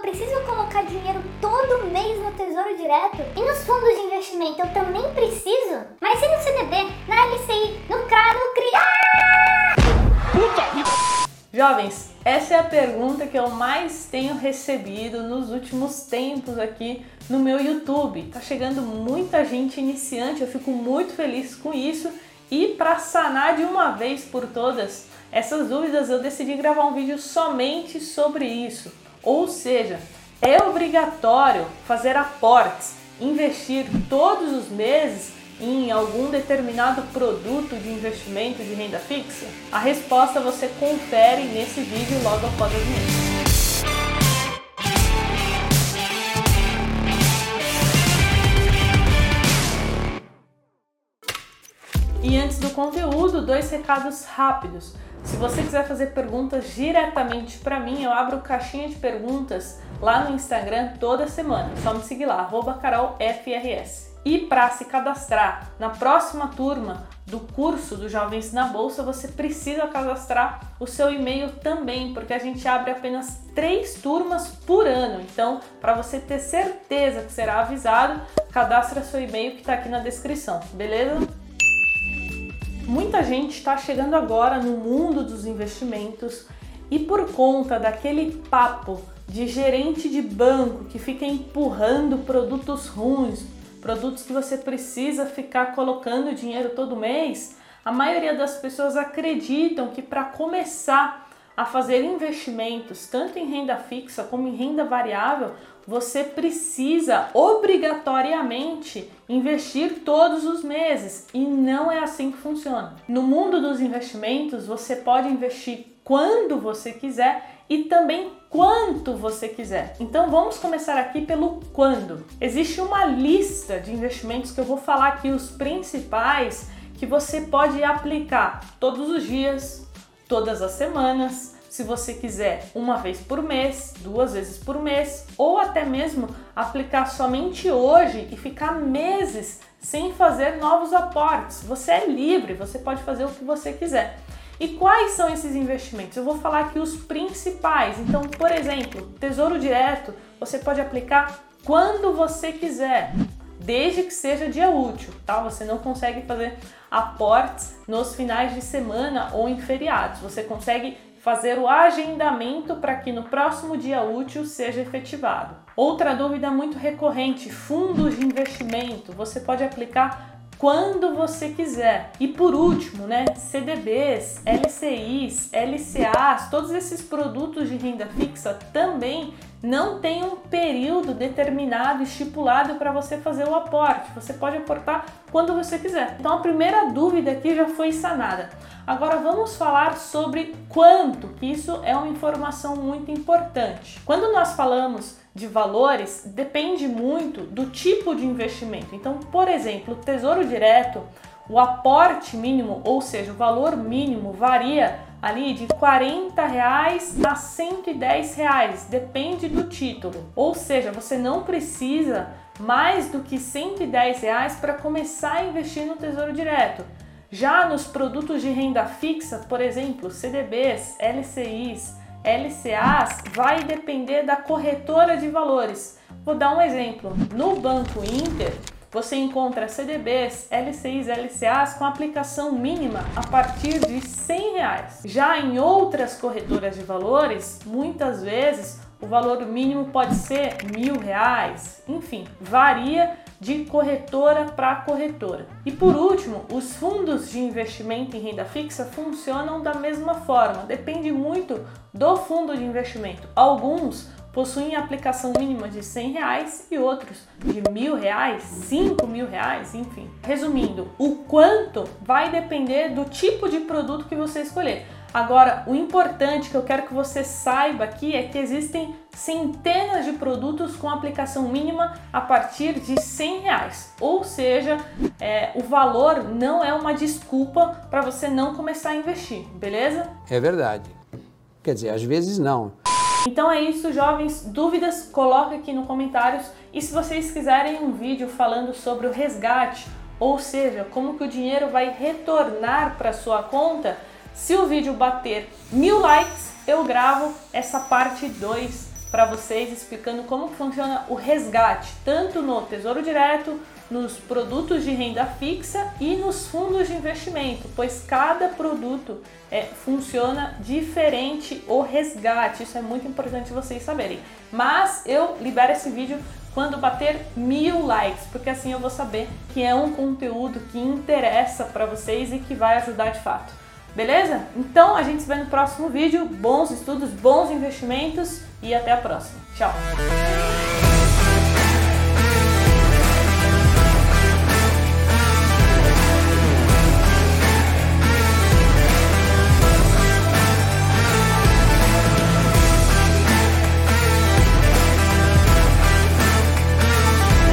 preciso colocar dinheiro todo mês no Tesouro Direto? E nos fundos de investimento eu também preciso? Mas e no CDB, na LCI, no CRA, no CRI? Ah! Puta! Jovens, essa é a pergunta que eu mais tenho recebido nos últimos tempos aqui no meu YouTube. Tá chegando muita gente iniciante, eu fico muito feliz com isso. E para sanar de uma vez por todas essas dúvidas, eu decidi gravar um vídeo somente sobre isso. Ou seja, é obrigatório fazer aportes, investir todos os meses em algum determinado produto de investimento de renda fixa? A resposta você confere nesse vídeo logo após as minhas. E antes do conteúdo, dois recados rápidos. Se você quiser fazer perguntas diretamente para mim, eu abro caixinha de perguntas lá no Instagram toda semana. É só me seguir lá, carolfrs. E para se cadastrar na próxima turma do curso do Jovens na Bolsa, você precisa cadastrar o seu e-mail também, porque a gente abre apenas três turmas por ano. Então, para você ter certeza que será avisado, cadastre seu e-mail que está aqui na descrição, beleza? Muita gente está chegando agora no mundo dos investimentos e por conta daquele papo de gerente de banco que fica empurrando produtos ruins, produtos que você precisa ficar colocando dinheiro todo mês, a maioria das pessoas acreditam que para começar a fazer investimentos, tanto em renda fixa como em renda variável, você precisa obrigatoriamente investir todos os meses e não é assim que funciona. No mundo dos investimentos, você pode investir quando você quiser e também quanto você quiser. Então vamos começar aqui pelo quando. Existe uma lista de investimentos que eu vou falar aqui os principais que você pode aplicar todos os dias, todas as semanas, se você quiser uma vez por mês, duas vezes por mês, ou até mesmo aplicar somente hoje e ficar meses sem fazer novos aportes. Você é livre, você pode fazer o que você quiser. E quais são esses investimentos? Eu vou falar aqui os principais. Então, por exemplo, Tesouro Direto, você pode aplicar quando você quiser, desde que seja dia útil, tá? Você não consegue fazer aportes nos finais de semana ou em feriados. Você consegue fazer o agendamento para que no próximo dia útil seja efetivado. Outra dúvida muito recorrente: fundos de investimento. Você pode aplicar quando você quiser. E por último, né, CDBs, LCIs, LCAs, todos esses produtos de renda fixa também não tem um período determinado, estipulado para você fazer o aporte. Você pode aportar quando você quiser. Então a primeira dúvida aqui já foi sanada. Agora vamos falar sobre quanto, que isso é uma informação muito importante. Quando nós falamos de valores, depende muito do tipo de investimento. Então, por exemplo, Tesouro Direto, o aporte mínimo, ou seja, o valor mínimo varia ali de 40 reais a 110 reais, depende do título. Ou seja, você não precisa mais do que 110 reais para começar a investir no Tesouro Direto. Já nos produtos de renda fixa, por exemplo, CDBs, LCIs, LCAs, vai depender da corretora de valores. Vou dar um exemplo. No Banco Inter, você encontra CDBs, LCIs, LCAs com aplicação mínima a partir de 100 reais. Já em outras corretoras de valores, muitas vezes o valor mínimo pode ser mil reais. Enfim, varia de corretora para corretora. E por último, os fundos de investimento em renda fixa funcionam da mesma forma, depende muito do fundo de investimento. Alguns possuem aplicação mínima de 100 reais e outros de mil reais, 5 mil reais, enfim. Resumindo, o quanto vai depender do tipo de produto que você escolher. Agora, o importante que eu quero que você saiba aqui é que existem centenas de produtos com aplicação mínima a partir de 100 reais. Ou seja, é, o valor não é uma desculpa para você não começar a investir, beleza? É verdade. Quer dizer, às vezes não. Então é isso, jovens. Dúvidas, coloque aqui nos comentários. E se vocês quiserem um vídeo falando sobre o resgate, ou seja, como que o dinheiro vai retornar para sua conta, se o vídeo bater mil likes, eu gravo essa parte 2 para vocês explicando como funciona o resgate, tanto no Tesouro Direto, nos produtos de renda fixa e nos fundos de investimento, pois cada produto é, funciona diferente o resgate. Isso é muito importante vocês saberem. Mas eu libero esse vídeo quando bater mil likes, porque assim eu vou saber que é um conteúdo que interessa para vocês e que vai ajudar de fato. Beleza? Então a gente se vê no próximo vídeo. Bons estudos, bons investimentos e até a próxima. Tchau!